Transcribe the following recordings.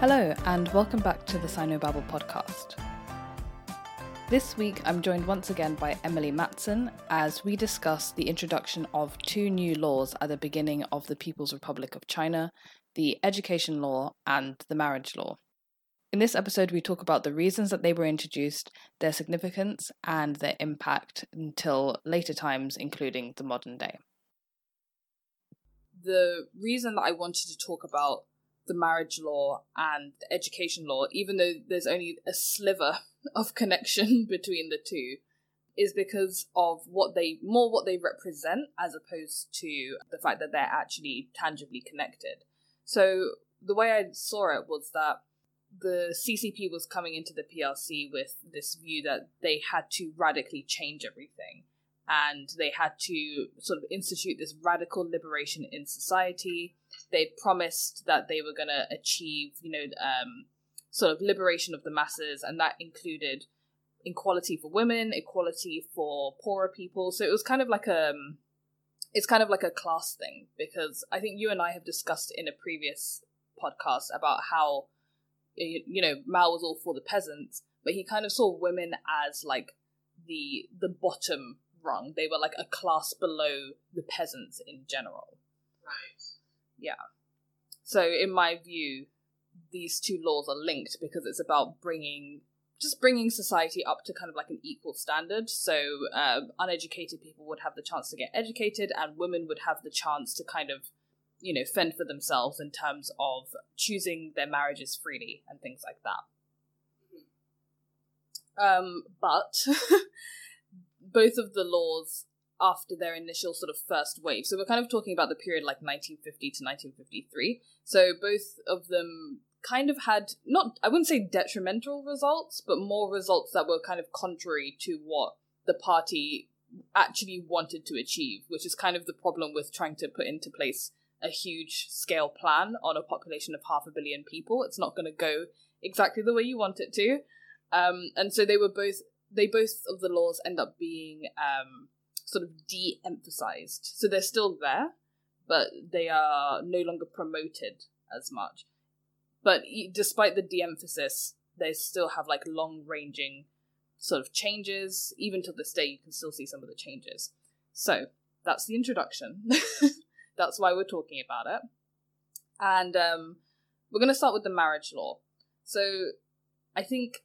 Hello, and welcome back to the Sinobabble podcast. This week, I'm joined once again by Emily Matson as we discuss the introduction of two new laws at the beginning of the People's Republic of China the education law and the marriage law. In this episode, we talk about the reasons that they were introduced, their significance, and their impact until later times, including the modern day. The reason that I wanted to talk about the marriage law and the education law, even though there's only a sliver of connection between the two, is because of what they more what they represent as opposed to the fact that they're actually tangibly connected. So the way I saw it was that the CCP was coming into the PRC with this view that they had to radically change everything and they had to sort of institute this radical liberation in society. They promised that they were going to achieve, you know, um, sort of liberation of the masses, and that included equality for women, equality for poorer people. So it was kind of like a, um, it's kind of like a class thing because I think you and I have discussed in a previous podcast about how, you know, Mao was all for the peasants, but he kind of saw women as like the the bottom rung. They were like a class below the peasants in general. Right. Yeah. So, in my view, these two laws are linked because it's about bringing just bringing society up to kind of like an equal standard. So, uh, uneducated people would have the chance to get educated, and women would have the chance to kind of, you know, fend for themselves in terms of choosing their marriages freely and things like that. Mm-hmm. Um, but both of the laws after their initial sort of first wave. So we're kind of talking about the period like 1950 to 1953. So both of them kind of had not I wouldn't say detrimental results, but more results that were kind of contrary to what the party actually wanted to achieve, which is kind of the problem with trying to put into place a huge scale plan on a population of half a billion people. It's not going to go exactly the way you want it to. Um, and so they were both they both of the laws end up being um, sort of de-emphasized. So they're still there, but they are no longer promoted as much. But despite the de-emphasis, they still have like long-ranging sort of changes. Even to this day, you can still see some of the changes. So that's the introduction. that's why we're talking about it. And um, we're going to start with the marriage law. So I think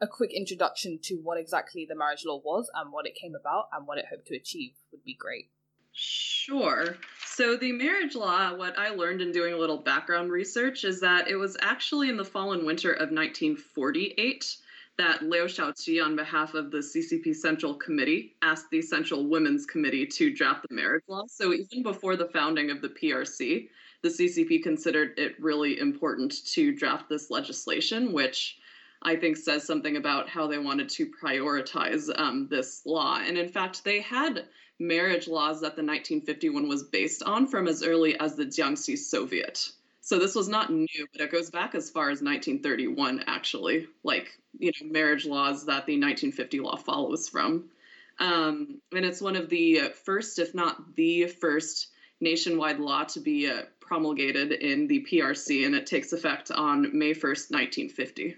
a quick introduction to what exactly the marriage law was and what it came about and what it hoped to achieve would be great. Sure. So, the marriage law, what I learned in doing a little background research is that it was actually in the fall and winter of 1948 that Liu Shaoqi, on behalf of the CCP Central Committee, asked the Central Women's Committee to draft the marriage law. So, even before the founding of the PRC, the CCP considered it really important to draft this legislation, which I think says something about how they wanted to prioritize um, this law. And in fact, they had marriage laws that the 1951 was based on from as early as the Jiangxi Soviet. So this was not new, but it goes back as far as 1931, actually, like, you know, marriage laws that the 1950 law follows from. Um, and it's one of the first, if not the first, nationwide law to be uh, promulgated in the PRC, and it takes effect on May 1st, 1950.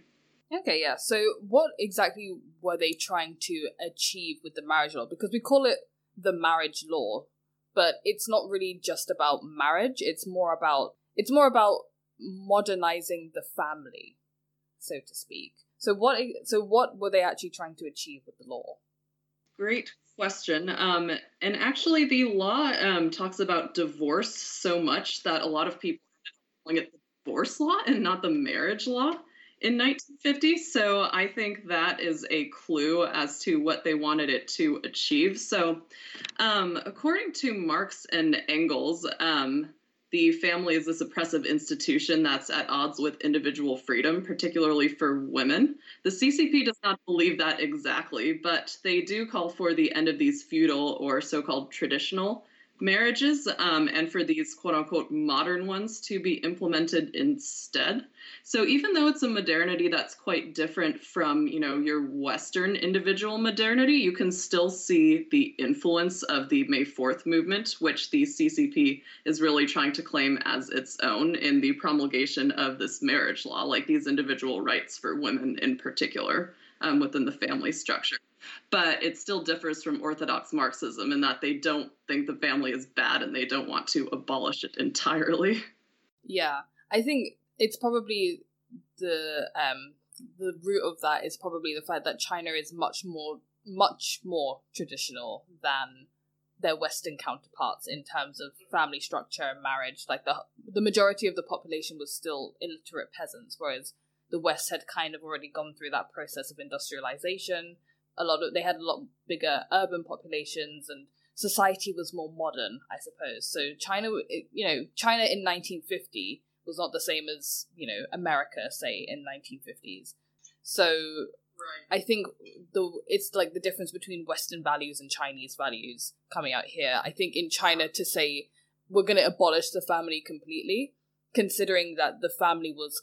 Okay, yeah. So, what exactly were they trying to achieve with the marriage law? Because we call it the marriage law, but it's not really just about marriage. It's more about it's more about modernizing the family, so to speak. So, what so what were they actually trying to achieve with the law? Great question. Um, and actually, the law um, talks about divorce so much that a lot of people are calling it the divorce law and not the marriage law in 1950. So I think that is a clue as to what they wanted it to achieve. So, um, according to Marx and Engels, um, the family is this oppressive institution that's at odds with individual freedom, particularly for women. The CCP does not believe that exactly, but they do call for the end of these feudal or so called traditional marriages um, and for these quote unquote modern ones to be implemented instead. So even though it's a modernity that's quite different from, you know, your Western individual modernity, you can still see the influence of the May 4th movement, which the CCP is really trying to claim as its own in the promulgation of this marriage law, like these individual rights for women in particular um, within the family structure but it still differs from orthodox Marxism in that they don't think the family is bad and they don't want to abolish it entirely. Yeah, I think it's probably the um the root of that is probably the fact that China is much more much more traditional than their Western counterparts in terms of family structure and marriage. Like the the majority of the population was still illiterate peasants, whereas the West had kind of already gone through that process of industrialization a lot of they had a lot bigger urban populations and society was more modern, I suppose. So China, you know, China in 1950 was not the same as you know America, say in 1950s. So right. I think the it's like the difference between Western values and Chinese values coming out here. I think in China to say we're going to abolish the family completely, considering that the family was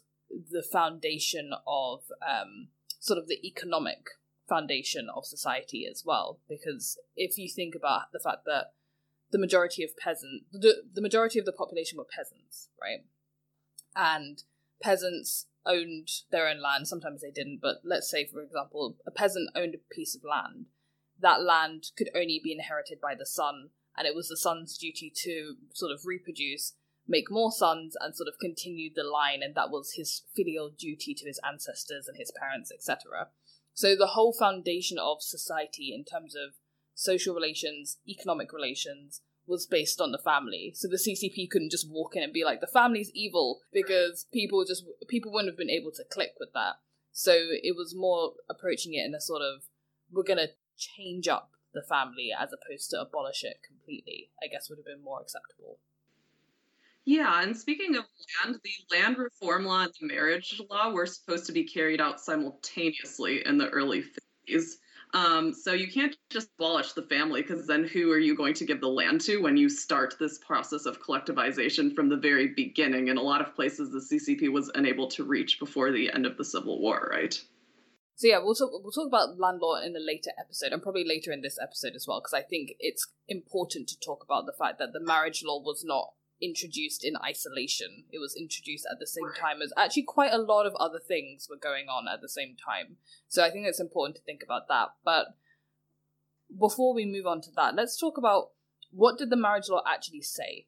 the foundation of um, sort of the economic foundation of society as well. Because if you think about the fact that the majority of peasant, the, the majority of the population were peasants, right? And peasants owned their own land. Sometimes they didn't, but let's say, for example, a peasant owned a piece of land. That land could only be inherited by the son, and it was the son's duty to sort of reproduce, make more sons, and sort of continued the line, and that was his filial duty to his ancestors and his parents, etc. So the whole foundation of society in terms of social relations, economic relations, was based on the family. So the CCP couldn't just walk in and be like, the family's evil, because people just people wouldn't have been able to click with that. So it was more approaching it in a sort of we're gonna change up the family as opposed to abolish it completely, I guess would have been more acceptable. Yeah, and speaking of land, the land reform law and the marriage law were supposed to be carried out simultaneously in the early 50s. Um, so you can't just abolish the family because then who are you going to give the land to when you start this process of collectivization from the very beginning? In a lot of places, the CCP was unable to reach before the end of the Civil War, right? So yeah, we'll talk we'll talk about land law in a later episode, and probably later in this episode as well, because I think it's important to talk about the fact that the marriage law was not introduced in isolation. It was introduced at the same time as actually quite a lot of other things were going on at the same time. So I think it's important to think about that. But before we move on to that, let's talk about what did the marriage law actually say?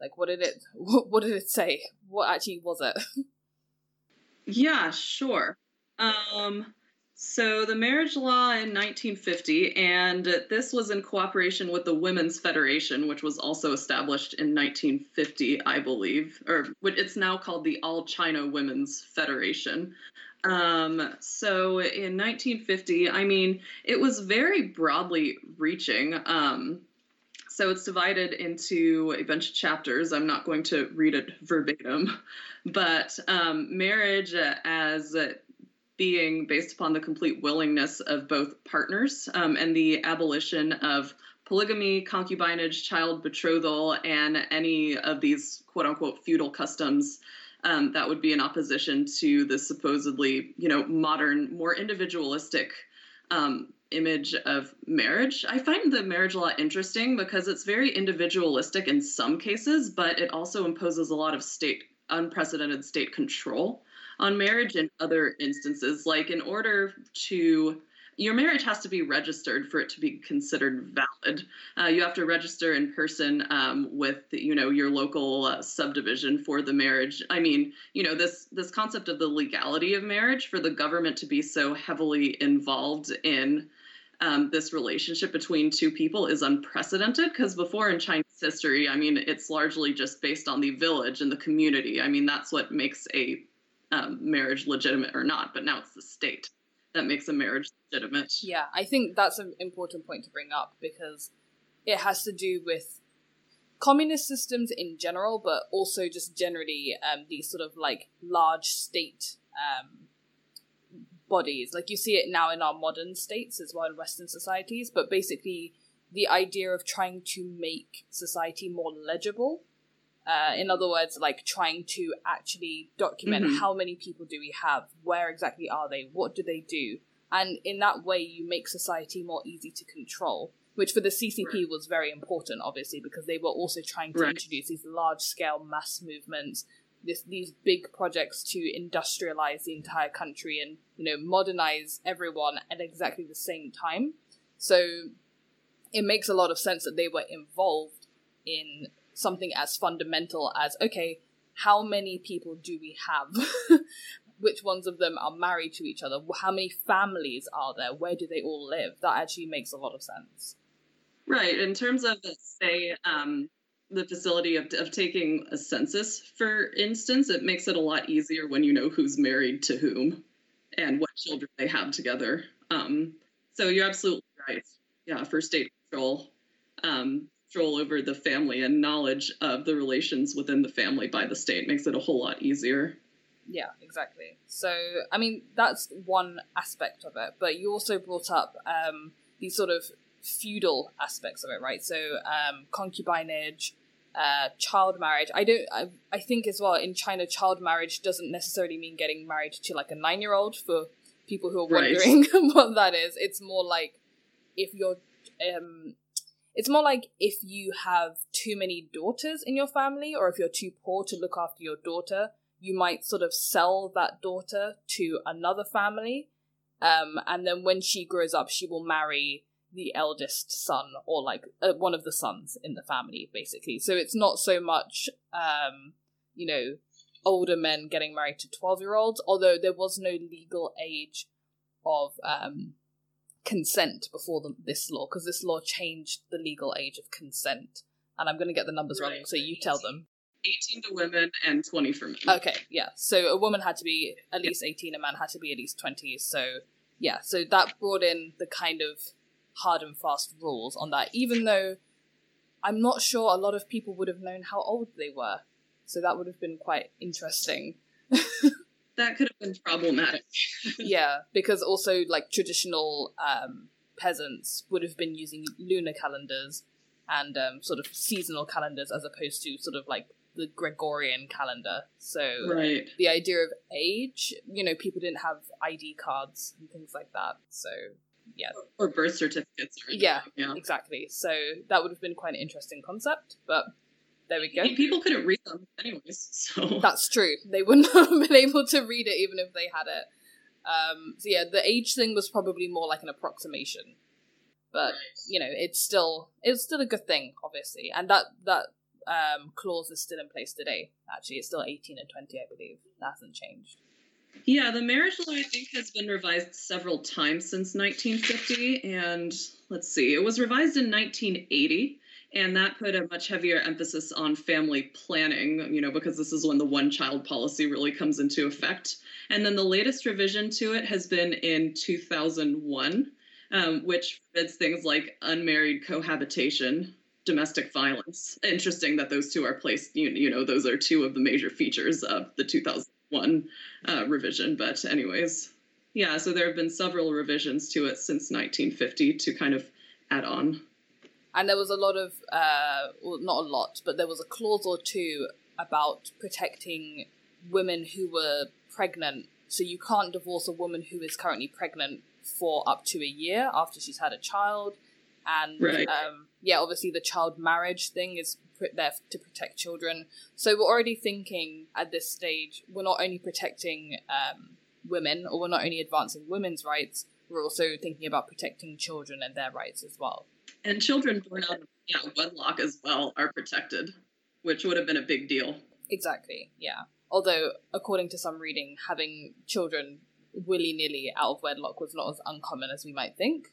Like what did it what did it say? What actually was it? yeah, sure. Um so, the marriage law in 1950, and this was in cooperation with the Women's Federation, which was also established in 1950, I believe, or it's now called the All China Women's Federation. Um, so, in 1950, I mean, it was very broadly reaching. Um, so it's divided into a bunch of chapters. I'm not going to read it verbatim, but um, marriage as being based upon the complete willingness of both partners um, and the abolition of polygamy, concubinage, child betrothal, and any of these quote unquote feudal customs um, that would be in opposition to the supposedly, you know, modern, more individualistic um, image of marriage. I find the marriage law interesting because it's very individualistic in some cases, but it also imposes a lot of state, unprecedented state control on marriage in other instances. Like, in order to your marriage has to be registered for it to be considered valid. Uh, you have to register in person um, with, you know, your local uh, subdivision for the marriage. I mean, you know, this this concept of the legality of marriage for the government to be so heavily involved in um, this relationship between two people is unprecedented because before in Chinese history, I mean, it's largely just based on the village and the community. I mean, that's what makes a um, marriage legitimate or not, but now it's the state that makes a marriage legitimate. Yeah, I think that's an important point to bring up because it has to do with communist systems in general, but also just generally um, these sort of like large state um, bodies. Like you see it now in our modern states as well in Western societies, but basically the idea of trying to make society more legible. Uh, in other words, like trying to actually document Mhm. how many people do we have, where exactly are they, what do they do, and in that way you make society more easy to control. Which for the CCP was very important, obviously, because they were also trying to Right. introduce these large-scale mass movements, this these big projects to industrialize the entire country and you know modernize everyone at exactly the same time. So it makes a lot of sense that they were involved in something as fundamental as okay, how many people do we have? Which ones of them are married to each other? How many families are there? Where do they all live? That actually makes a lot of sense. Right. In terms of, say, um, the facility of, of taking a census, for instance, it makes it a lot easier when you know who's married to whom and what children they have together. Um, so you're absolutely right. Yeah, for state control, um, control over the family and knowledge of the relations within the family by the state makes it a whole lot easier. Yeah, exactly. So, I mean, that's one aspect of it. But you also brought up um, these sort of feudal aspects of it, right? So, um, concubinage, uh, child marriage. I don't. I, I think as well in China, child marriage doesn't necessarily mean getting married to like a nine-year-old. For people who are Right. wondering what that is, it's more like if you're. Um, it's more like if you have too many daughters in your family, or if you're too poor to look after your daughter, you might sort of sell that daughter to another family. Um, and then when she grows up, she will marry the eldest son or like uh, one of the sons in the family, basically. So it's not so much, um, you know, older men getting married to 12 year olds, although there was no legal age of um, consent before the, this law, because this law changed the legal age of consent. And I'm going to get the numbers wrong, so you tell them. 18 to women and 20 for men. Okay, yeah. So a woman had to be at least 18, a man had to be at least 20. So, yeah, so that brought in the kind of hard and fast rules on that, even though I'm not sure a lot of people would have known how old they were. So that would have been quite interesting. That could have been problematic. yeah, because also, like, traditional um, peasants would have been using lunar calendars and um, sort of seasonal calendars as opposed to sort of like the Gregorian calendar. So, Right. the idea of age, you know, people didn't have ID cards and things like that. So, yeah, Or birth certificates. Or Yeah. yeah. exactly. So that would have been quite an interesting concept, but there we go. People couldn't read them anyways, so. That's true. They wouldn't have been able to read it even if they had it. Um, so yeah, the age thing was probably more like an approximation, but you know, it's still it's still a good thing, obviously, and that that um, clause is still in place today. Actually, it's still eighteen and twenty, I believe. That hasn't changed. Yeah, the marriage law, I think, has been revised several times since 1950. And let's see, it was revised in 1980. And that put a much heavier emphasis on family planning, you know, because this is when the one child policy really comes into effect. And then the latest revision to it has been in 2001, um, which forbids things like unmarried cohabitation, domestic violence. Interesting that those two are placed, you, you know, those are two of the major features of the 2001 uh, revision. But, anyways, yeah, so there have been several revisions to it since 1950 to kind of add on. And there was a lot of uh well not a lot but there was a clause or two about protecting women who were pregnant. So you can't divorce a woman who is currently pregnant for up to a year after she's had a child. And Right. um yeah obviously the child marriage thing is put there to protect children. So we're already thinking at this stage we're not only protecting um women or we're not only advancing women's rights we're also thinking about protecting children and their rights as well And children born out of yeah, wedlock as well are protected, which would have been a big deal. Exactly, yeah. Although, according to some reading, having children willy nilly out of wedlock was not as uncommon as we might think.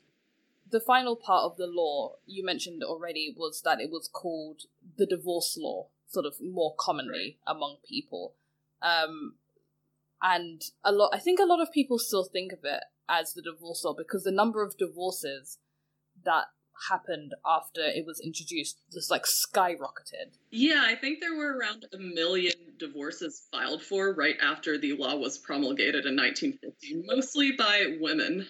The final part of the law you mentioned already was that it was called the divorce law, sort of more commonly among people. Um, and a lot, I think a lot of people still think of it as the divorce law because the number of divorces that happened after it was introduced just like skyrocketed. Yeah, I think there were around a million divorces filed for right after the law was promulgated in 1950, mostly by women.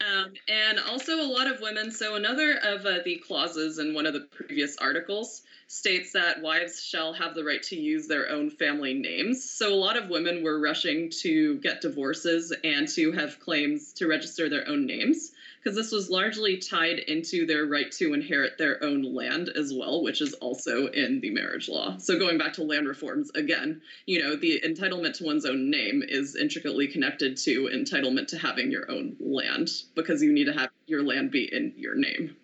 Um, and also a lot of women. So another of uh, the clauses in one of the previous articles states that wives shall have the right to use their own family names. So a lot of women were rushing to get divorces and to have claims to register their own names because this was largely tied into their right to inherit their own land as well, which is also in the marriage law. So going back to land reforms again, you know, the entitlement to one's own name is intricately connected to entitlement to having your own land because you need to have your land be in your name.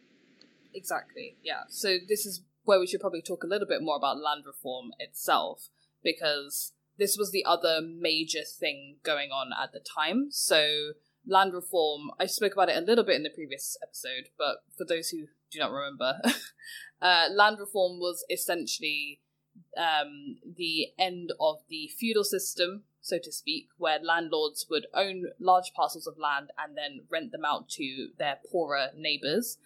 Exactly. Yeah. So this is where we should probably talk a little bit more about land reform itself because this was the other major thing going on at the time. So land reform, I spoke about it a little bit in the previous episode, but for those who do not remember, uh, land reform was essentially um, the end of the feudal system, so to speak, where landlords would own large parcels of land and then rent them out to their poorer neighbors.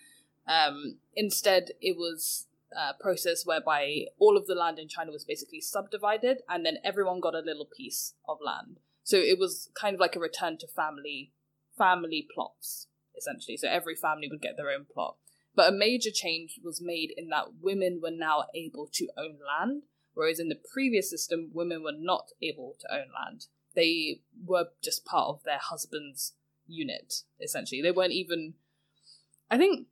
Um, instead, it was a process whereby all of the land in China was basically subdivided, and then everyone got a little piece of land. So it was kind of like a return to family family plots, essentially. So every family would get their own plot. But a major change was made in that women were now able to own land, whereas in the previous system, women were not able to own land. They were just part of their husband's unit, essentially. They weren't even. I think.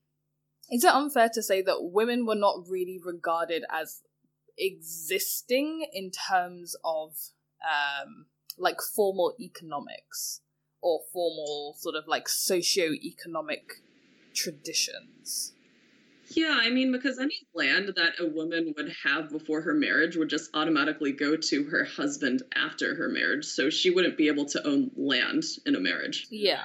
Is it unfair to say that women were not really regarded as existing in terms of um, like formal economics? or formal sort of like socio-economic traditions. Yeah, I mean, because any land that a woman would have before her marriage would just automatically go to her husband after her marriage. So she wouldn't be able to own land in a marriage. Yeah.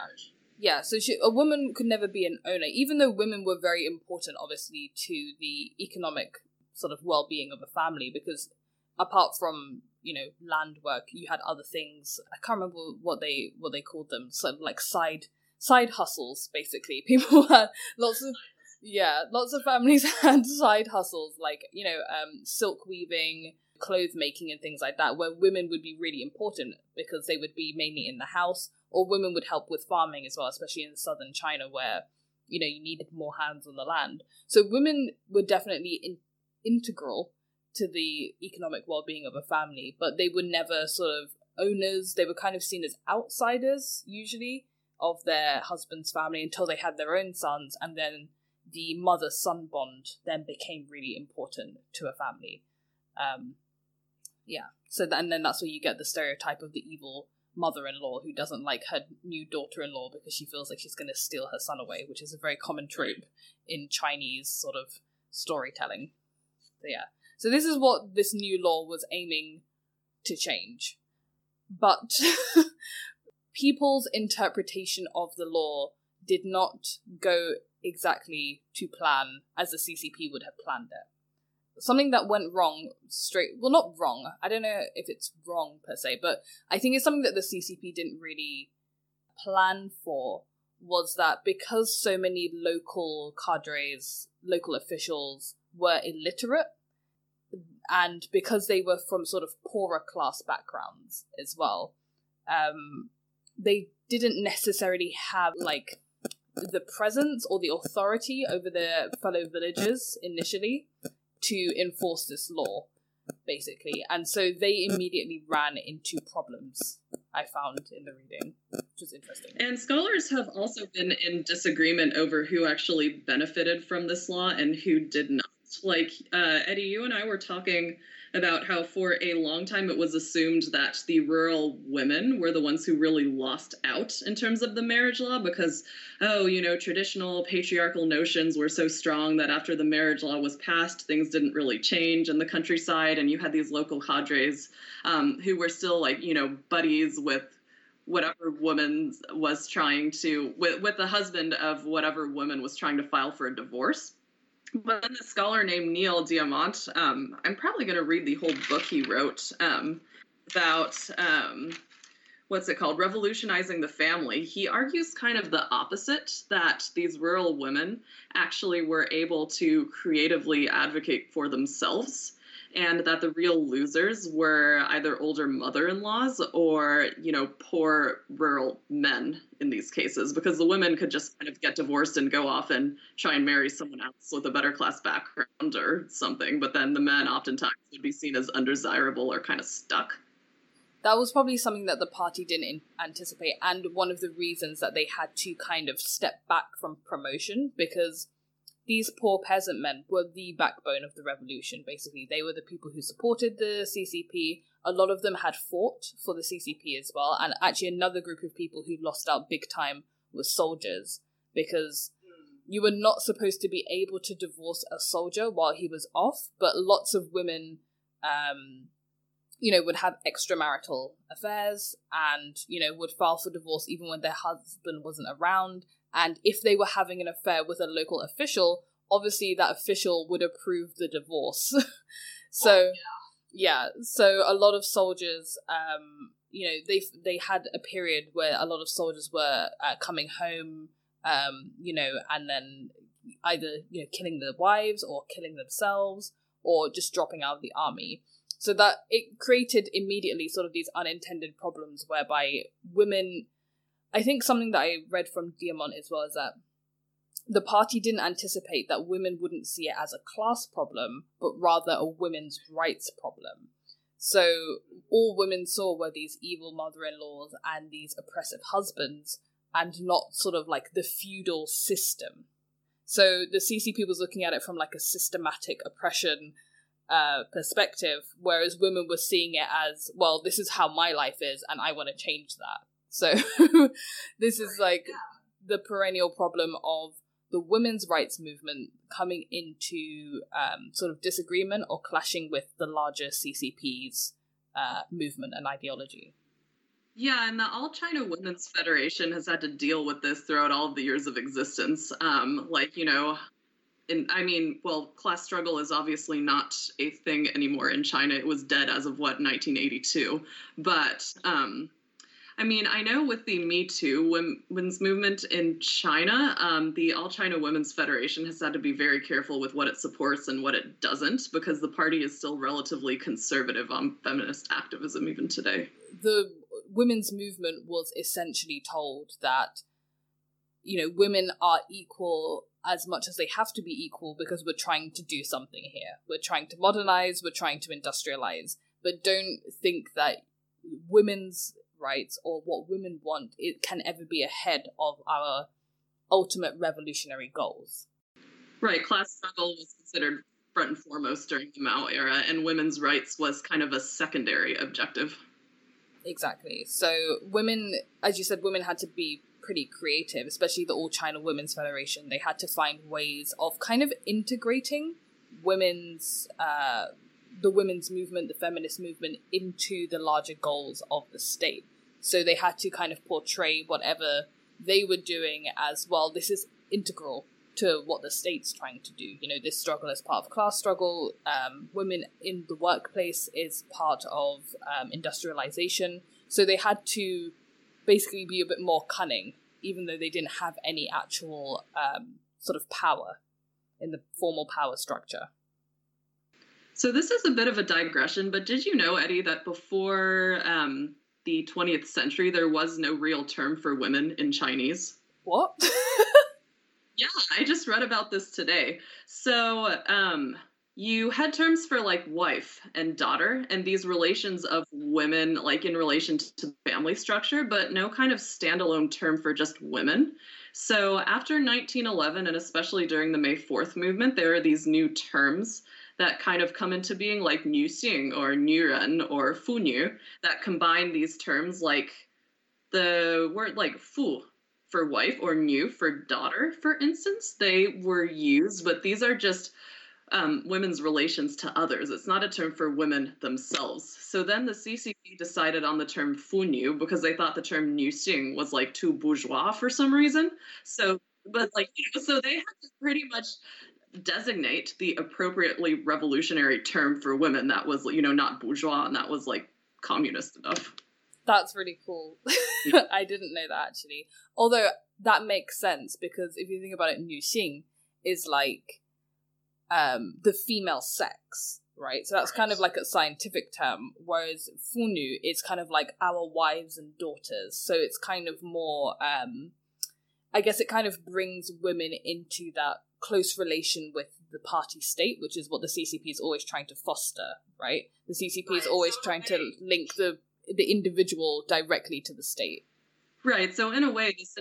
Yeah, so she, a woman could never be an owner, even though women were very important, obviously, to the economic sort of well being of a family, because apart from you know land work you had other things i can't remember what they what they called them sort of like side side hustles basically. People had lots of yeah lots of families had side hustles like you know um silk weaving clothes making and things like that where women would be really important because they would be mainly in the house or women would help with farming as well especially in southern china where you know you needed more hands on the land. So women were definitely in- integral to the economic well-being of a family but they were never sort of owners. They were kind of seen as outsiders usually of their husband's family until they had their own sons and then the mother son bond then became really important to a family. Um yeah. So and then that's where you get the stereotype of the evil mother-in-law who doesn't like her new daughter-in-law because she feels like she's going to steal her son away which is a very common trope in chinese sort of storytelling so yeah so this is what this new law was aiming to change. But people's interpretation of the law did not go exactly to plan as the CCP would have planned it. Something that went wrong straight, well, not wrong, I don't know if it's wrong per se, but I think it's something that the CCP didn't really plan for was that because so many local cadres, local officials were illiterate, and because they were from sort of poorer class backgrounds as well, um, they didn't necessarily have like the presence or the authority over their fellow villagers initially to enforce this law, basically. And so they immediately ran into problems, I found in the reading, which was interesting. And scholars have also been in disagreement over who actually benefited from this law and who did not. Like, uh, Eddie, you and I were talking about how for a long time it was assumed that the rural women were the ones who really lost out in terms of the marriage law because, oh, you know, traditional patriarchal notions were so strong that after the marriage law was passed, things didn't really change in the countryside. And you had these local cadres um, who were still like, you know, buddies with whatever woman was trying to with, with the husband of whatever woman was trying to file for a divorce but then a scholar named Neil Diamant, um, I'm probably going to read the whole book he wrote um, about um, what's it called, revolutionizing the family. He argues kind of the opposite that these rural women actually were able to creatively advocate for themselves and that the real losers were either older mother-in-laws or you know poor rural men in these cases because the women could just kind of get divorced and go off and try and marry someone else with a better class background or something but then the men oftentimes would be seen as undesirable or kind of stuck. That was probably something that the party didn't anticipate and one of the reasons that they had to kind of step back from promotion because these poor peasant men were the backbone of the revolution, basically. They were the people who supported the CCP. A lot of them had fought for the CCP as well. And actually, another group of people who lost out big time was soldiers, because you were not supposed to be able to divorce a soldier while he was off, but lots of women, um, you know, would have extramarital affairs and, you know, would file for divorce even when their husband wasn't around and if they were having an affair with a local official, obviously that official would approve the divorce. so, oh, yeah. yeah. so a lot of soldiers, um, you know, they they had a period where a lot of soldiers were uh, coming home, um, you know, and then either you know killing their wives or killing themselves or just dropping out of the army. So that it created immediately sort of these unintended problems whereby women I think something that I read from Diamant as well is that the party didn't anticipate that women wouldn't see it as a class problem, but rather a women's rights problem. So all women saw were these evil mother in laws and these oppressive husbands, and not sort of like the feudal system. So the CCP was looking at it from like a systematic oppression uh, perspective, whereas women were seeing it as, well, this is how my life is, and I want to change that. So this is like the perennial problem of the women's rights movement coming into um, sort of disagreement or clashing with the larger CCP's uh, movement and ideology. Yeah, and the All China Women's Federation has had to deal with this throughout all of the years of existence. Um, like, you know, in, I mean, well, class struggle is obviously not a thing anymore in China. It was dead as of what 1982, but um, I mean, I know with the Me Too women's movement in China, um, the All China Women's Federation has had to be very careful with what it supports and what it doesn't because the party is still relatively conservative on feminist activism even today. The women's movement was essentially told that, you know, women are equal as much as they have to be equal because we're trying to do something here. We're trying to modernize, we're trying to industrialize, but don't think that women's rights or what women want it can ever be ahead of our ultimate revolutionary goals. Right, class struggle was considered front and foremost during the Mao era, and women's rights was kind of a secondary objective. Exactly. So, women, as you said, women had to be pretty creative, especially the All China Women's Federation. They had to find ways of kind of integrating women's uh, the women's movement, the feminist movement, into the larger goals of the state. So they had to kind of portray whatever they were doing as well. This is integral to what the state's trying to do. You know, this struggle is part of class struggle. Um, women in the workplace is part of um, industrialization. So they had to basically be a bit more cunning, even though they didn't have any actual um, sort of power in the formal power structure. So this is a bit of a digression, but did you know, Eddie, that before um, the 20th century, there was no real term for women in Chinese. What? yeah, I just read about this today. So, um, you had terms for like wife and daughter and these relations of women like in relation to family structure but no kind of standalone term for just women so after 1911 and especially during the may 4th movement there are these new terms that kind of come into being, like Xing or Nuren or Funu, that combine these terms like the word like fu for wife or new for daughter, for instance. They were used, but these are just um, women's relations to others. It's not a term for women themselves. So then the CCP decided on the term funu because they thought the term Xing was like too bourgeois for some reason. So, but like, you know, so they had to pretty much designate the appropriately revolutionary term for women that was, you know, not bourgeois and that was like communist enough. That's really cool. I didn't know that actually. Although that makes sense because if you think about it, Xing is like um, the female sex. right? So that's kind of like a scientific term, whereas funu is kind of like our wives and daughters. So it's kind of more, um, I guess it kind of brings women into that close relation with the party state, which is what the CCP is always trying to foster, right? The CCP right. is always trying to link the the individual directly to the state. Right. So in a way, this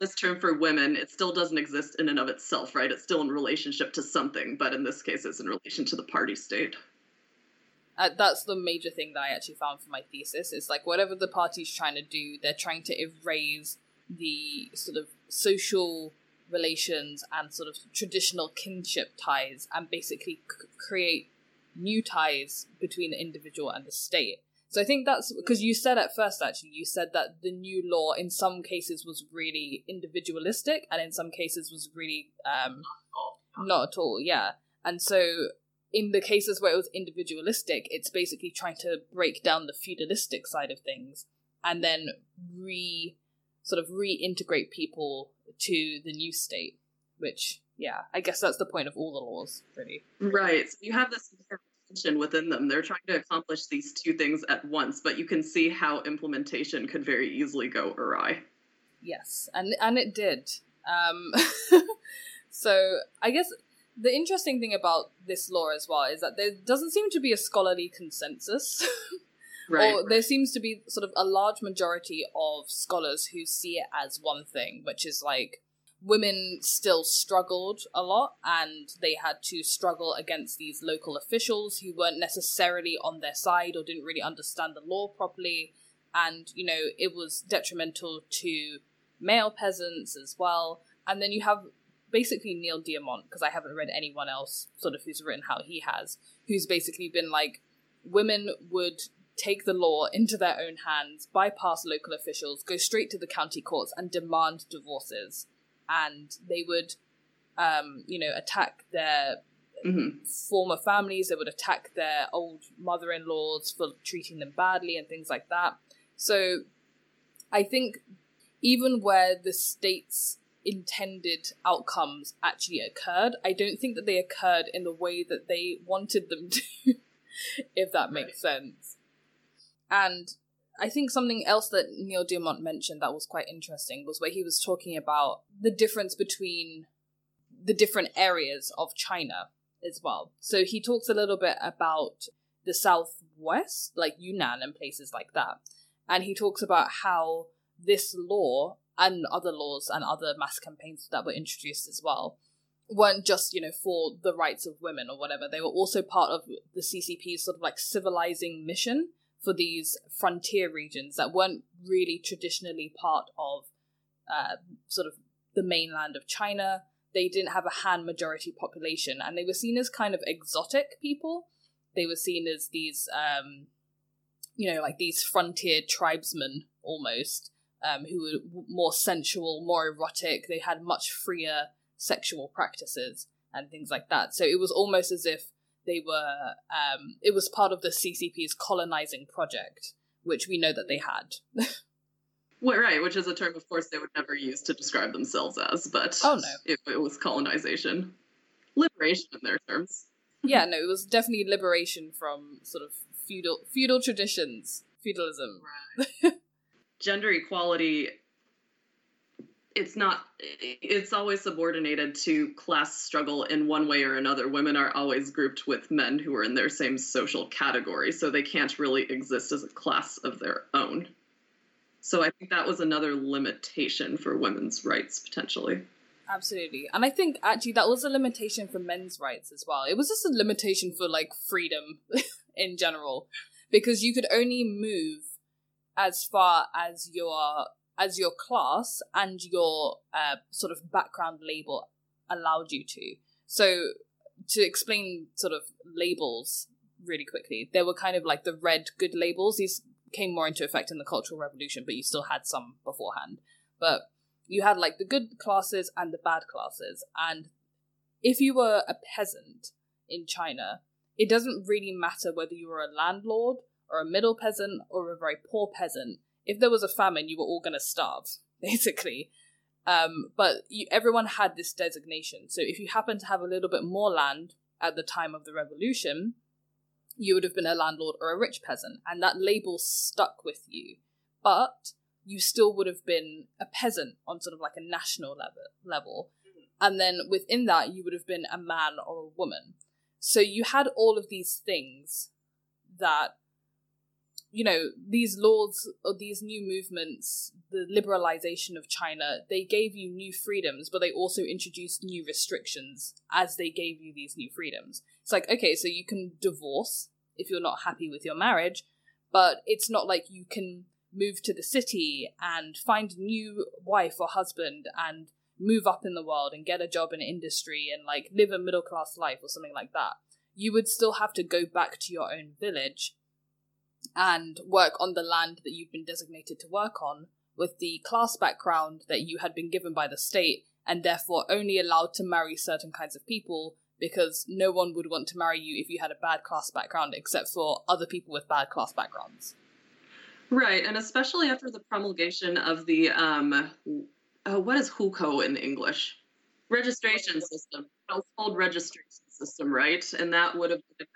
this term for women, it still doesn't exist in and of itself, right? It's still in relationship to something, but in this case, it's in relation to the party state. Uh, that's the major thing that I actually found for my thesis. Is like whatever the party's trying to do, they're trying to erase the sort of social relations and sort of traditional kinship ties, and basically c- create new ties between the individual and the state. So I think that's because you said at first, actually, you said that the new law in some cases was really individualistic and in some cases was really um, not at all, yeah. And so in the cases where it was individualistic, it's basically trying to break down the feudalistic side of things and then re sort of reintegrate people to the new state, which yeah, I guess that's the point of all the laws, really. Right. So you have this tension within them. They're trying to accomplish these two things at once, but you can see how implementation could very easily go awry. Yes, and and it did. Um, so I guess the interesting thing about this law as well is that there doesn't seem to be a scholarly consensus. right, or there seems to be sort of a large majority of scholars who see it as one thing, which is like women still struggled a lot and they had to struggle against these local officials who weren't necessarily on their side or didn't really understand the law properly. And you know it was detrimental to male peasants as well. And then you have basically Neil Diamant because I haven't read anyone else sort of who's written how he has who's basically been like women would take the law into their own hands bypass local officials go straight to the county courts and demand divorces and they would, um, you know, attack their mm-hmm. former families. They would attack their old mother-in-laws for treating them badly and things like that. So, I think even where the state's intended outcomes actually occurred, I don't think that they occurred in the way that they wanted them to, if that makes right. sense. And I think something else that Neil Diamant mentioned that was quite interesting was where he was talking about the difference between the different areas of China as well. So he talks a little bit about the southwest, like Yunnan and places like that. And he talks about how this law and other laws and other mass campaigns that were introduced as well weren't just, you know, for the rights of women or whatever. They were also part of the CCP's sort of like civilizing mission for these frontier regions that weren't really traditionally part of uh, sort of the mainland of China. They didn't have a Han majority population, and they were seen as kind of exotic people. They were seen as these, um, you know, like these frontier tribesmen almost, um, who were more sensual, more erotic. They had much freer sexual practices and things like that. So it was almost as if they were um, it was part of the CCP's colonizing project, which we know that they had. well, right, which is a term, of course, they would never use to describe themselves as, but oh no, it, it was colonization, liberation in their terms. yeah, no, it was definitely liberation from sort of feudal feudal traditions, feudalism. Right. Gender equality it's not it's always subordinated to class struggle in one way or another. Women are always grouped with men who are in their same social category so they can't really exist as a class of their own. So i think that was another limitation for women's rights potentially. Absolutely. And i think actually that was a limitation for men's rights as well. It was just a limitation for like freedom in general because you could only move as far as your as your class and your uh, sort of background label allowed you to. So, to explain sort of labels really quickly, there were kind of like the red good labels. These came more into effect in the Cultural Revolution, but you still had some beforehand. But you had like the good classes and the bad classes. And if you were a peasant in China, it doesn't really matter whether you were a landlord or a middle peasant or a very poor peasant if there was a famine, you were all going to starve, basically. Um, but you, everyone had this designation. So if you happen to have a little bit more land at the time of the revolution, you would have been a landlord or a rich peasant, and that label stuck with you. But you still would have been a peasant on sort of like a national level level. And then within that you would have been a man or a woman. So you had all of these things that you know, these laws or these new movements, the liberalization of China, they gave you new freedoms, but they also introduced new restrictions as they gave you these new freedoms. It's like, okay, so you can divorce if you're not happy with your marriage, but it's not like you can move to the city and find a new wife or husband and move up in the world and get a job in industry and like live a middle class life or something like that. You would still have to go back to your own village and work on the land that you've been designated to work on with the class background that you had been given by the state and therefore only allowed to marry certain kinds of people because no one would want to marry you if you had a bad class background except for other people with bad class backgrounds. Right, and especially after the promulgation of the um, uh, what is hukou in English? Registration system, household registration system, right? And that would have been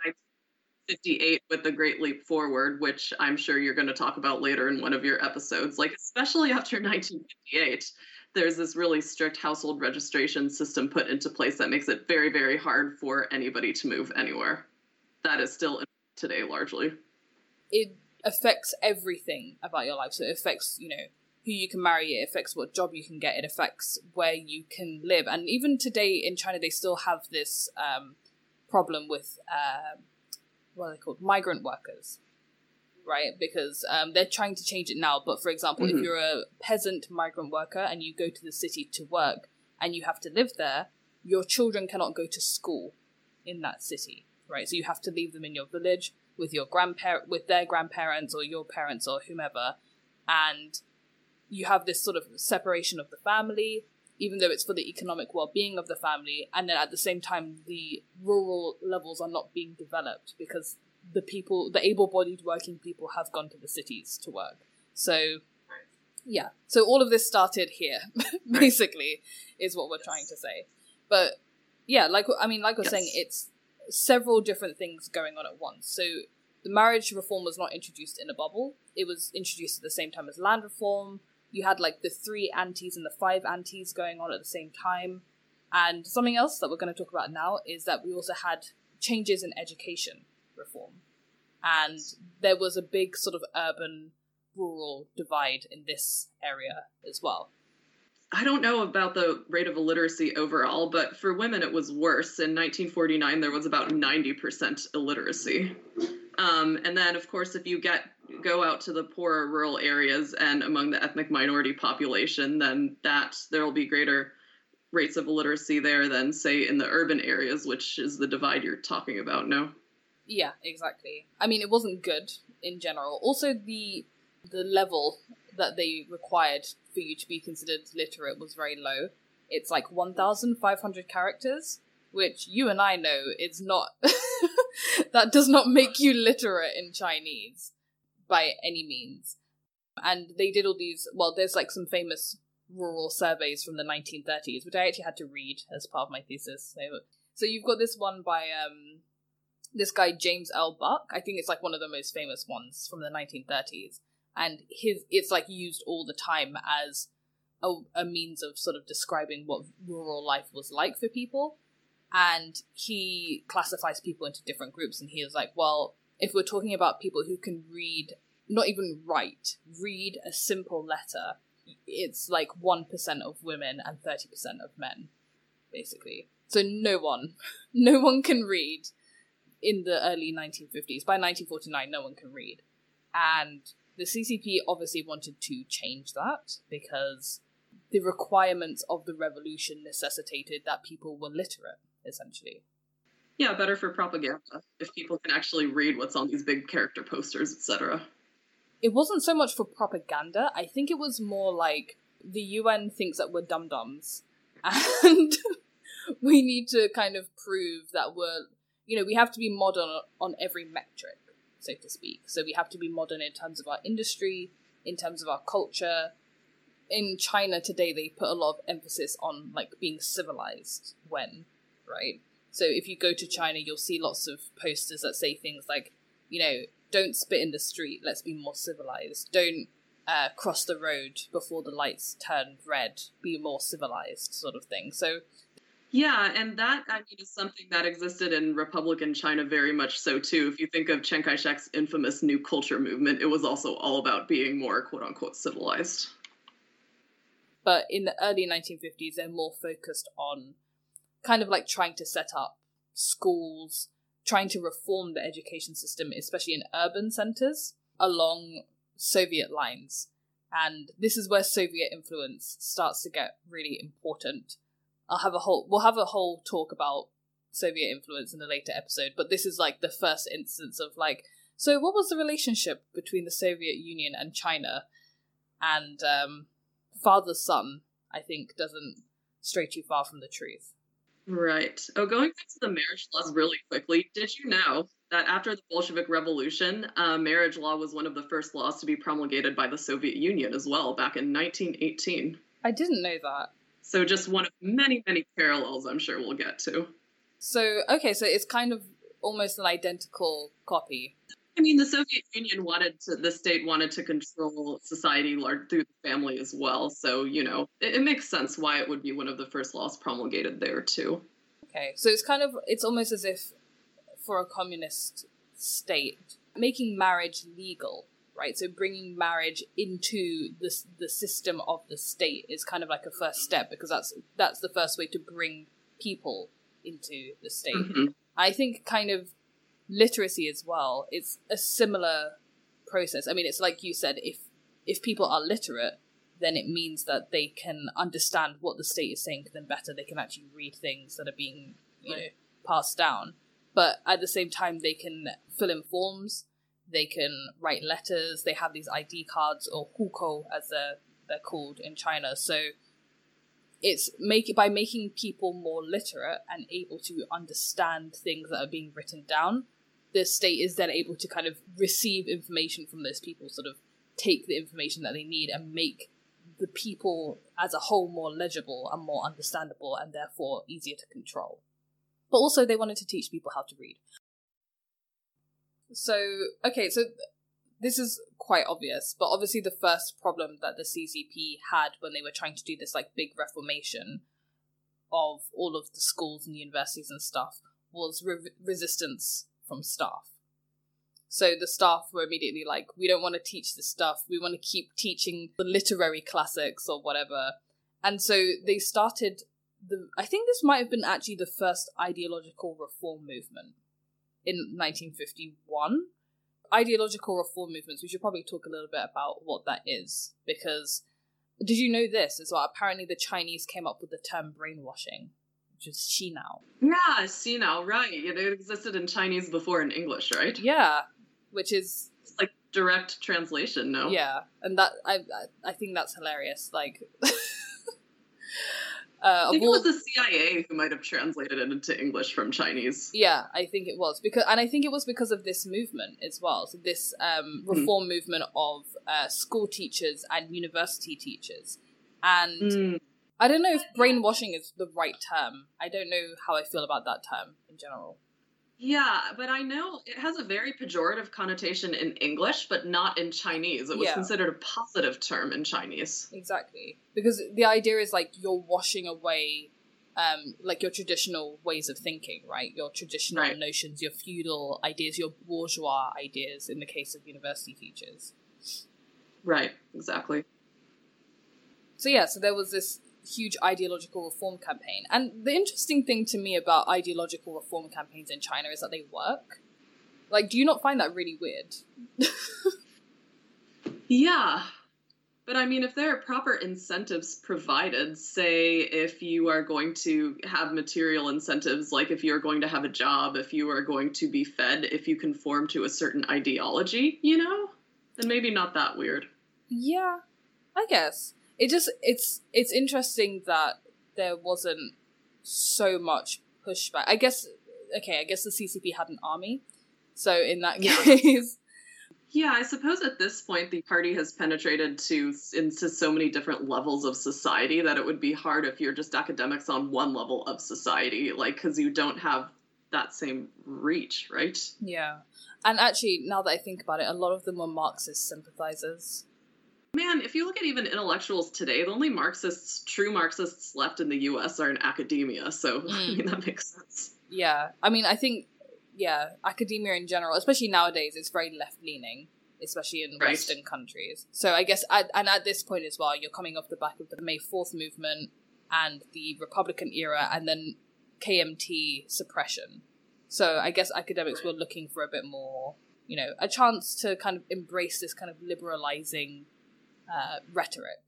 58 with the Great Leap Forward, which I'm sure you're going to talk about later in one of your episodes. Like, especially after 1958, there's this really strict household registration system put into place that makes it very, very hard for anybody to move anywhere. That is still today largely. It affects everything about your life. So it affects, you know, who you can marry, it affects what job you can get, it affects where you can live. And even today in China, they still have this um, problem with uh, what are they called? Migrant workers, right? Because um, they're trying to change it now. But for example, mm-hmm. if you're a peasant migrant worker and you go to the city to work and you have to live there, your children cannot go to school in that city, right? So you have to leave them in your village with your grandparent, with their grandparents or your parents or whomever, and you have this sort of separation of the family even though it's for the economic well-being of the family and then at the same time the rural levels are not being developed because the people the able-bodied working people have gone to the cities to work. So yeah. So all of this started here basically is what we're trying to say. But yeah like i mean like i was yes. saying it's several different things going on at once. So the marriage reform was not introduced in a bubble. It was introduced at the same time as land reform you had like the three antis and the five antis going on at the same time. And something else that we're going to talk about now is that we also had changes in education reform. And there was a big sort of urban rural divide in this area as well. I don't know about the rate of illiteracy overall, but for women it was worse. In 1949, there was about 90% illiteracy. Um, and then, of course, if you get go out to the poorer rural areas and among the ethnic minority population, then that there will be greater rates of illiteracy there than, say, in the urban areas, which is the divide you're talking about. No. Yeah, exactly. I mean, it wasn't good in general. Also, the the level that they required for you to be considered literate was very low. It's like 1,500 characters, which you and I know is not. that does not make you literate in Chinese by any means. And they did all these. Well, there's like some famous rural surveys from the 1930s, which I actually had to read as part of my thesis. So, so you've got this one by um, this guy James L. Buck. I think it's like one of the most famous ones from the 1930s, and his it's like used all the time as a, a means of sort of describing what rural life was like for people. And he classifies people into different groups, and he was like, well, if we're talking about people who can read, not even write, read a simple letter, it's like 1% of women and 30% of men, basically. So no one, no one can read in the early 1950s. By 1949, no one can read. And the CCP obviously wanted to change that because the requirements of the revolution necessitated that people were literate, essentially. Yeah, better for propaganda if people can actually read what's on these big character posters, etc. It wasn't so much for propaganda. I think it was more like the UN thinks that we're dum dums, and we need to kind of prove that we're, you know, we have to be modern on every metric, so to speak. So we have to be modern in terms of our industry, in terms of our culture. In China today, they put a lot of emphasis on like being civilized when, right? So if you go to China, you'll see lots of posters that say things like, you know, don't spit in the street, let's be more civilized. Don't uh, cross the road before the lights turn red, be more civilized, sort of thing. So yeah, and that I mean is something that existed in Republican China very much so too. If you think of Chiang Kai-shek's infamous New Culture movement, it was also all about being more quote unquote civilized. But in the early 1950s, they're more focused on kind of like trying to set up schools, trying to reform the education system, especially in urban centers along Soviet lines. And this is where Soviet influence starts to get really important I'll have a whole we'll have a whole talk about Soviet influence in a later episode, but this is like the first instance of like so what was the relationship between the Soviet Union and China? And um son, I think, doesn't stray too far from the truth. Right. Oh, going back to the marriage laws really quickly, did you know that after the Bolshevik Revolution, uh, marriage law was one of the first laws to be promulgated by the Soviet Union as well, back in 1918? I didn't know that. So just one of many, many parallels I'm sure we'll get to. So, okay, so it's kind of almost an identical copy. I mean, the Soviet Union wanted to, the state wanted to control society through the family as well. So, you know, it, it makes sense why it would be one of the first laws promulgated there, too. Okay, so it's kind of, it's almost as if for a communist state, making marriage legal right? So bringing marriage into the the system of the state is kind of like a first step because that's that's the first way to bring people into the state. Mm-hmm. I think kind of literacy as well. It's a similar process. I mean, it's like you said, if if people are literate, then it means that they can understand what the state is saying to them better. They can actually read things that are being you know passed down. But at the same time, they can fill in forms they can write letters. They have these ID cards or hukou as they're, they're called in China. So it's make by making people more literate and able to understand things that are being written down. The state is then able to kind of receive information from those people, sort of take the information that they need and make the people as a whole more legible and more understandable and therefore easier to control. But also, they wanted to teach people how to read. So, okay, so this is quite obvious, but obviously the first problem that the CCP had when they were trying to do this like big reformation of all of the schools and universities and stuff was re- resistance from staff. So the staff were immediately like, we don't want to teach this stuff. We want to keep teaching the literary classics or whatever. And so they started the I think this might have been actually the first ideological reform movement in 1951. Ideological reform movements, we should probably talk a little bit about what that is, because did you know this as well? Apparently, the Chinese came up with the term brainwashing, which is xinao. Yeah, xinao, right. It existed in Chinese before in English, right? Yeah, which is it's like direct translation, no? Yeah, and that I I think that's hilarious. Like Uh, I think it was the CIA who might have translated it into English from Chinese. Yeah, I think it was because, and I think it was because of this movement as well. So this um, hmm. reform mm. movement of uh, school teachers and university teachers, and mm. I don't know if brainwashing is the right term. I don't know how I feel about that term in general. Yeah, but I know it has a very pejorative connotation in English, but not in Chinese. It was yeah. considered a positive term in Chinese. Exactly. Because the idea is like you're washing away um, like your traditional ways of thinking, right? Your traditional right. notions, your feudal ideas, your bourgeois ideas in the case of university teachers. Right, exactly. So yeah, so there was this huge ideological reform campaign. And the interesting thing to me about ideological reform campaigns in China is that they work. Like, do you not find that really weird? yeah. But I mean, if there are proper incentives provided, say if you are going to have material incentives, like if you're going to have a job, if you are going to be fed, if you conform to a certain ideology, you know, then maybe not that weird. Yeah, I guess it just it's it's interesting that there wasn't so much pushback. I guess okay, I guess the CCP had an army, so in that case. Yeah, I suppose at this point the party has penetrated to into so many different levels of society that it would be hard if you're just academics on one level of society, like because you don't have that same reach, right? Yeah, and actually, now that I think about it, a lot of them were Marxist sympathizers. Man, if you look at even intellectuals today, the only Marxists, true Marxists left in the U.S. are in academia. So mm. I mean that makes sense. Yeah, I mean, I think yeah, academia in general, especially nowadays, is very left leaning, especially in right. Western countries. So I guess, at, and at this point as well, you're coming off the back of the May Fourth movement and the Republican era, and then KMT suppression. So I guess academics were looking for a bit more, you know, a chance to kind of embrace this kind of liberalizing uh, rhetoric.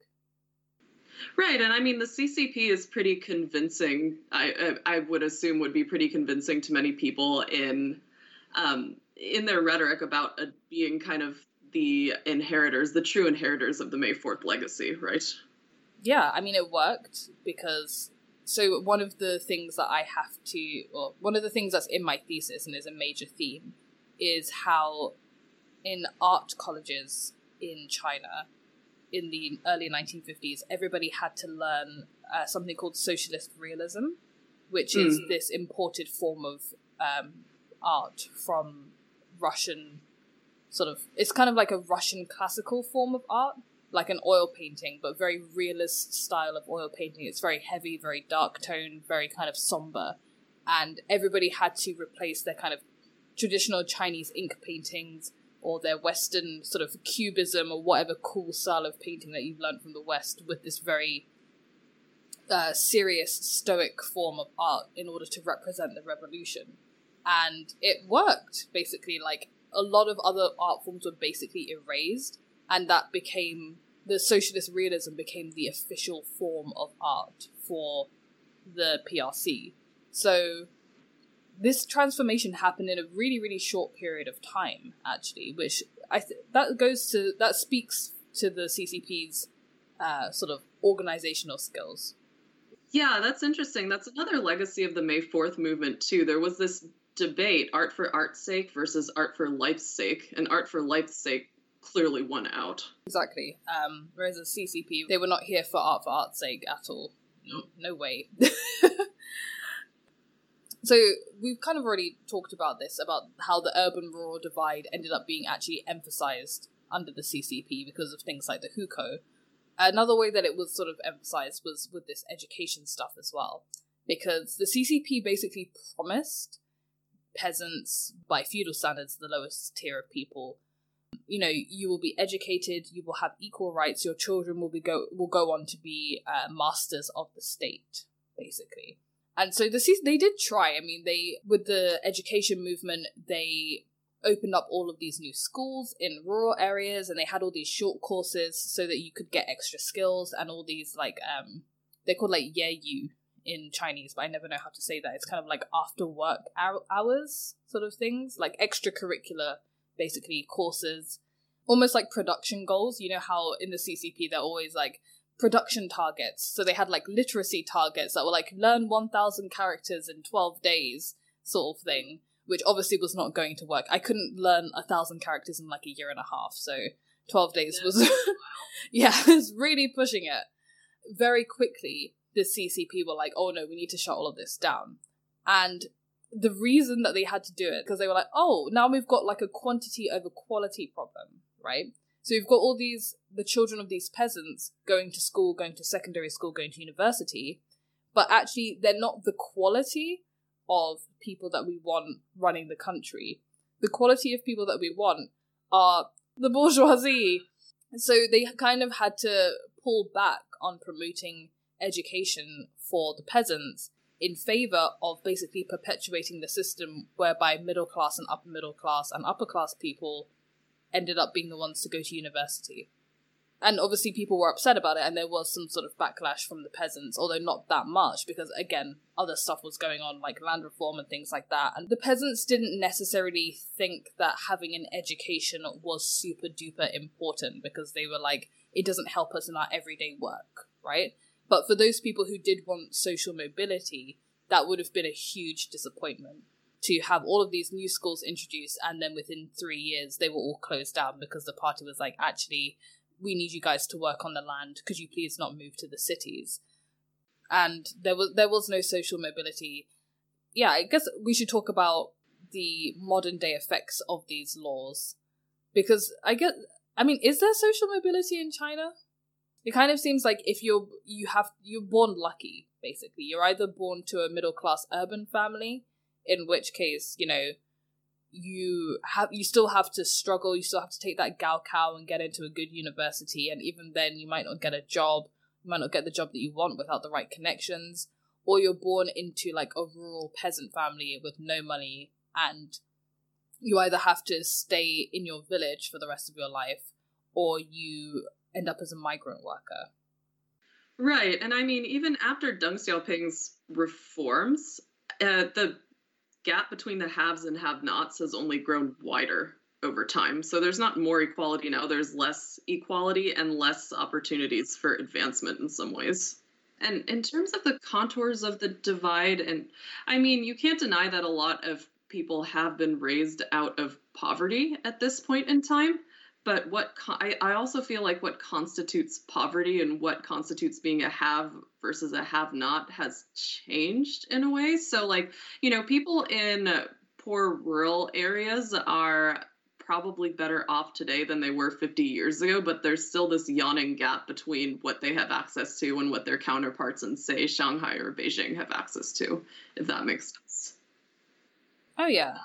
Right, and I mean the CCP is pretty convincing. I I, I would assume would be pretty convincing to many people in um, in their rhetoric about uh, being kind of the inheritors, the true inheritors of the May Fourth legacy, right? Yeah, I mean it worked because so one of the things that I have to, well, one of the things that's in my thesis and is a major theme is how in art colleges in China in the early 1950s, everybody had to learn uh, something called socialist realism, which mm. is hmm. this imported form of um, art from Russian sort of. It's kind of like a Russian classical form of art, like an oil painting, but very realist style of oil painting. It's very heavy, very dark tone, very kind of somber. And everybody had to replace their kind of traditional Chinese ink paintings or their Western sort of cubism or whatever cool style of painting that you've learned from the West with this very uh, serious, stoic form of art in order to represent the revolution. And it worked, basically. Like, a lot of other art forms were basically erased, and that became the socialist realism became the official form of art for the PRC. So this transformation happened in a really really short period of time actually which i th- that goes to that speaks to the ccp's uh, sort of organizational skills. Yeah that's interesting. That's another legacy of the may 4th movement too. There was this debate art for art's sake versus art for life's sake and art for life's sake clearly won out. Exactly. Um, whereas the ccp they were not here for art for art's sake at all. No, no way So we've kind of already talked about this about how the urban rural divide ended up being actually emphasized under the CCP because of things like the hukou. Another way that it was sort of emphasized was with this education stuff as well, because the CCP basically promised peasants, by feudal standards, the lowest tier of people, you know, you will be educated, you will have equal rights, your children will be go will go on to be uh, masters of the state, basically. And so the they did try. I mean, they with the education movement, they opened up all of these new schools in rural areas, and they had all these short courses so that you could get extra skills and all these like um they're called like yu in Chinese, but I never know how to say that. It's kind of like after work hours sort of things, like extracurricular basically courses, almost like production goals. You know how in the CCP they're always like production targets. So they had like literacy targets that were like learn 1000 characters in 12 days sort of thing, which obviously was not going to work. I couldn't learn a thousand characters in like a year and a half. So 12 days yeah. was yeah, it was really pushing it. Very quickly the CCP were like, "Oh no, we need to shut all of this down." And the reason that they had to do it because they were like, "Oh, now we've got like a quantity over quality problem, right?" So you've got all these the children of these peasants going to school, going to secondary school, going to university, but actually they're not the quality of people that we want running the country. The quality of people that we want are the bourgeoisie. So they kind of had to pull back on promoting education for the peasants in favor of basically perpetuating the system whereby middle class and upper middle class and upper class people ended up being the ones to go to university. And obviously, people were upset about it, and there was some sort of backlash from the peasants, although not that much, because again, other stuff was going on, like land reform and things like that. And the peasants didn't necessarily think that having an education was super duper important, because they were like, it doesn't help us in our everyday work, right? But for those people who did want social mobility, that would have been a huge disappointment to have all of these new schools introduced, and then within three years they were all closed down because the party was like, actually, we need you guys to work on the land. Could you please not move to the cities? And there was there was no social mobility. Yeah, I guess we should talk about the modern day effects of these laws because I get. I mean, is there social mobility in China? It kind of seems like if you're you have you're born lucky, basically. You're either born to a middle class urban family, in which case, you know, you have you still have to struggle, you still have to take that Gaokao and get into a good university, and even then you might not get a job, you might not get the job that you want without the right connections, or you're born into like a rural peasant family with no money and you either have to stay in your village for the rest of your life or you end up as a migrant worker. Right. And I mean, even after Deng Xiaoping's reforms, uh, the gap between the haves and have nots has only grown wider over time. So there's not more equality now, there's less equality and less opportunities for advancement in some ways. And in terms of the contours of the divide, and I mean, you can't deny that a lot of people have been raised out of poverty at this point in time but what I, I also feel like what constitutes poverty and what constitutes being a have versus a have not has changed in a way. So like you know people in poor rural areas are probably better off today than they were 50 years ago but there's still this yawning gap between what they have access to and what their counterparts in say shanghai or beijing have access to if that makes sense. Oh yeah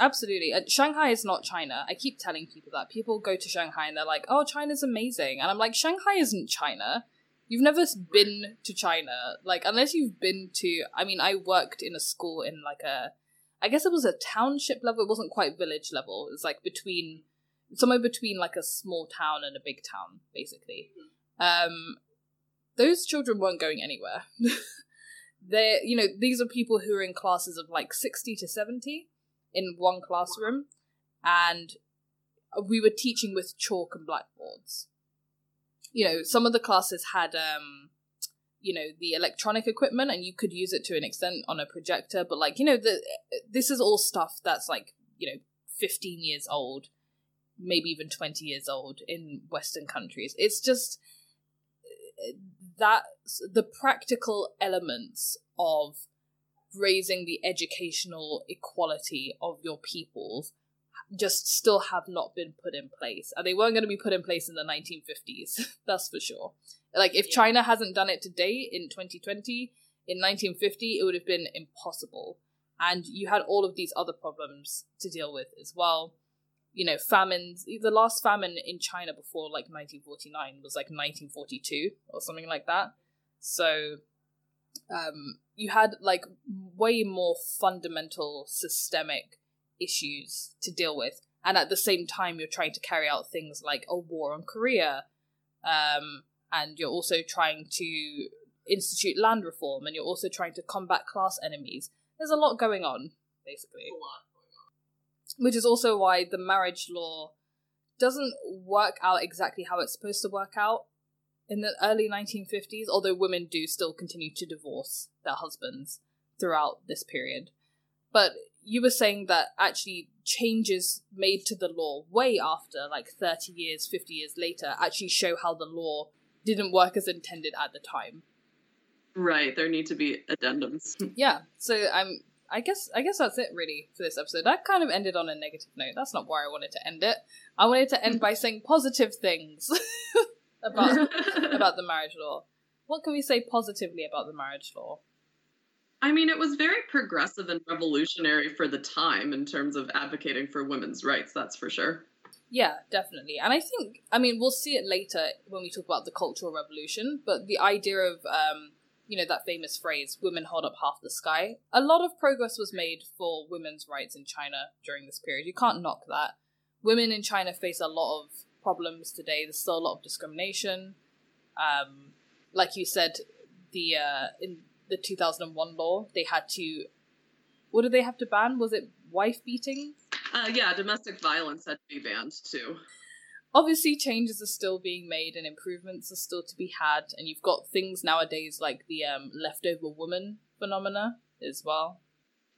Absolutely. Uh, Shanghai is not China. I keep telling people that. People go to Shanghai and they're like, oh, China's amazing. And I'm like, Shanghai isn't China. You've never been to China. Like, unless you've been to. I mean, I worked in a school in like a. I guess it was a township level. It wasn't quite village level. It was like between. Somewhere between like a small town and a big town, basically. Um, those children weren't going anywhere. They're, you know, these are people who are in classes of like 60 to 70 in one classroom, and we were teaching with chalk and blackboards. You know, some of the classes had, um, you know, the electronic equipment, and you could use it to an extent on a projector. But like, you know, the this is all stuff that's like, you know, fifteen years old, maybe even twenty years old in Western countries. It's just that the practical elements of raising the educational equality of your peoples just still have not been put in place. And they weren't going to be put in place in the 1950s, that's for sure. Like, if China hasn't done it today in 2020, in 1950, it would have been impossible. And you had all of these other problems to deal with as well. You know, famines. The last famine in China before like 1949 was like 1942 or something like that. So, um, you had like way more fundamental systemic issues to deal with. And at the same time you're trying to carry out things like a war on korea um, and you're also trying to institute land reform and you're also trying to combat class enemies. There's a lot going on basically. Going on. which is also why the marriage law doesn't work out exactly how it's supposed to work out in the early 1950s, although women do still continue to divorce their husbands throughout this period. But you were saying that actually changes made to the law way after, like 30 years, 50 years later, actually show how the law didn't work as intended at the time. Right, there need to be addendums. yeah, so I'm I guess I guess that's it really for this episode. That kind of ended on a negative note. That's not where I wanted to end it. I wanted to end by saying positive things. about about the marriage law. What can we say positively about the marriage law? I mean, it was very progressive and revolutionary for the time in terms of advocating for women's rights, that's for sure. Yeah, definitely. And I think, I mean, we'll see it later when we talk about the Cultural Revolution, but the idea of, um, you know, that famous phrase, women hold up half the sky, a lot of progress was made for women's rights in China during this period. You can't knock that. Women in China face a lot of problems today. There's still a lot of discrimination. Um, like you said, the uh, in the 2001 law, they had to. What did they have to ban? Was it wife beating? Uh, yeah, domestic violence had to be banned too. Obviously, changes are still being made and improvements are still to be had, and you've got things nowadays like the um, leftover woman phenomena as well.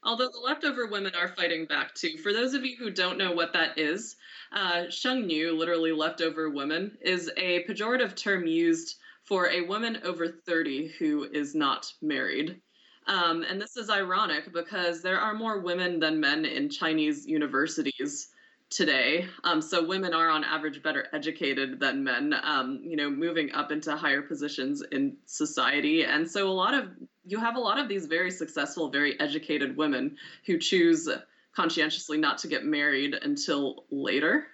Although the leftover women are fighting back too. For those of you who don't know what that is, uh, shengnu, literally leftover women, is a pejorative term used for a woman over 30 who is not married. Um, and this is ironic because there are more women than men in Chinese universities today. Um, so women are on average better educated than men, um, you know, moving up into higher positions in society. And so a lot of you have a lot of these very successful, very educated women who choose conscientiously not to get married until later.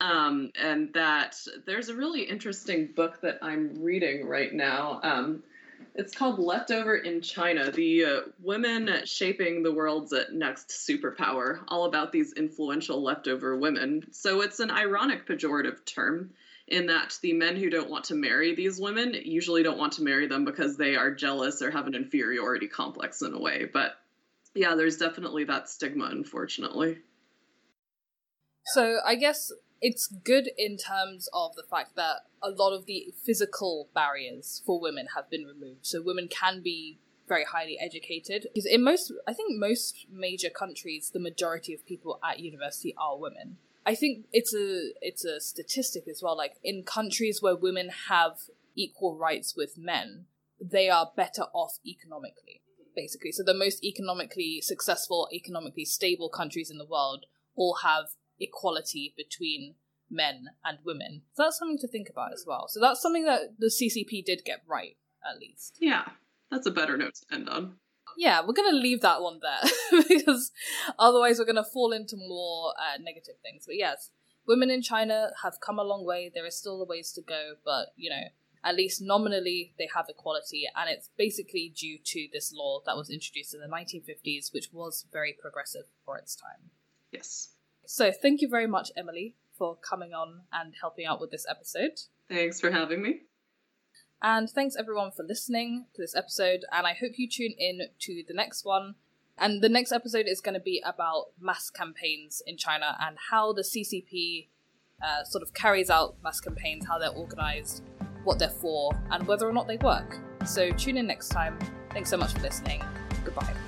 Um, and that there's a really interesting book that I'm reading right now. It's called Leftover in China The uh, Women Shaping the World's Next Superpower, all about these influential leftover women. So it's an ironic pejorative term in that the men who don't want to marry these women usually don't want to marry them because they are jealous or have an inferiority complex in a way. But yeah, there's definitely that stigma, unfortunately. So I guess it's good in terms of the fact that a lot of the physical barriers for women have been removed. So women can be very highly educated. Because in most, I think most major countries, the majority of people at university are women. I think it's a it's a statistic as well. Like in countries where women have equal rights with men, they are better off economically, basically. So the most economically successful, economically stable countries in the world all have equality between men and women. So that's something to think about as well. So that's something that the CCP did get right, at least. Yeah, that's a better note to end on. Yeah, we're going to leave that one there because otherwise we're going to fall into more uh, negative things. But yes, women in China have come a long way. There is still a ways to go, but you know, at least nominally they have equality, and it's basically due to this law that was introduced in the 1950s, which was very progressive for its time. Yes. So thank you very much, Emily, for coming on and helping out with this episode. Thanks for having me. And thanks everyone for listening to this episode, and I hope you tune in to the next one. And the next episode is going to be about mass campaigns in China and how the CCP uh, sort of carries out mass campaigns, how they're organized, what they're for, and whether or not they work. So tune in next time. Thanks so much for listening. Goodbye.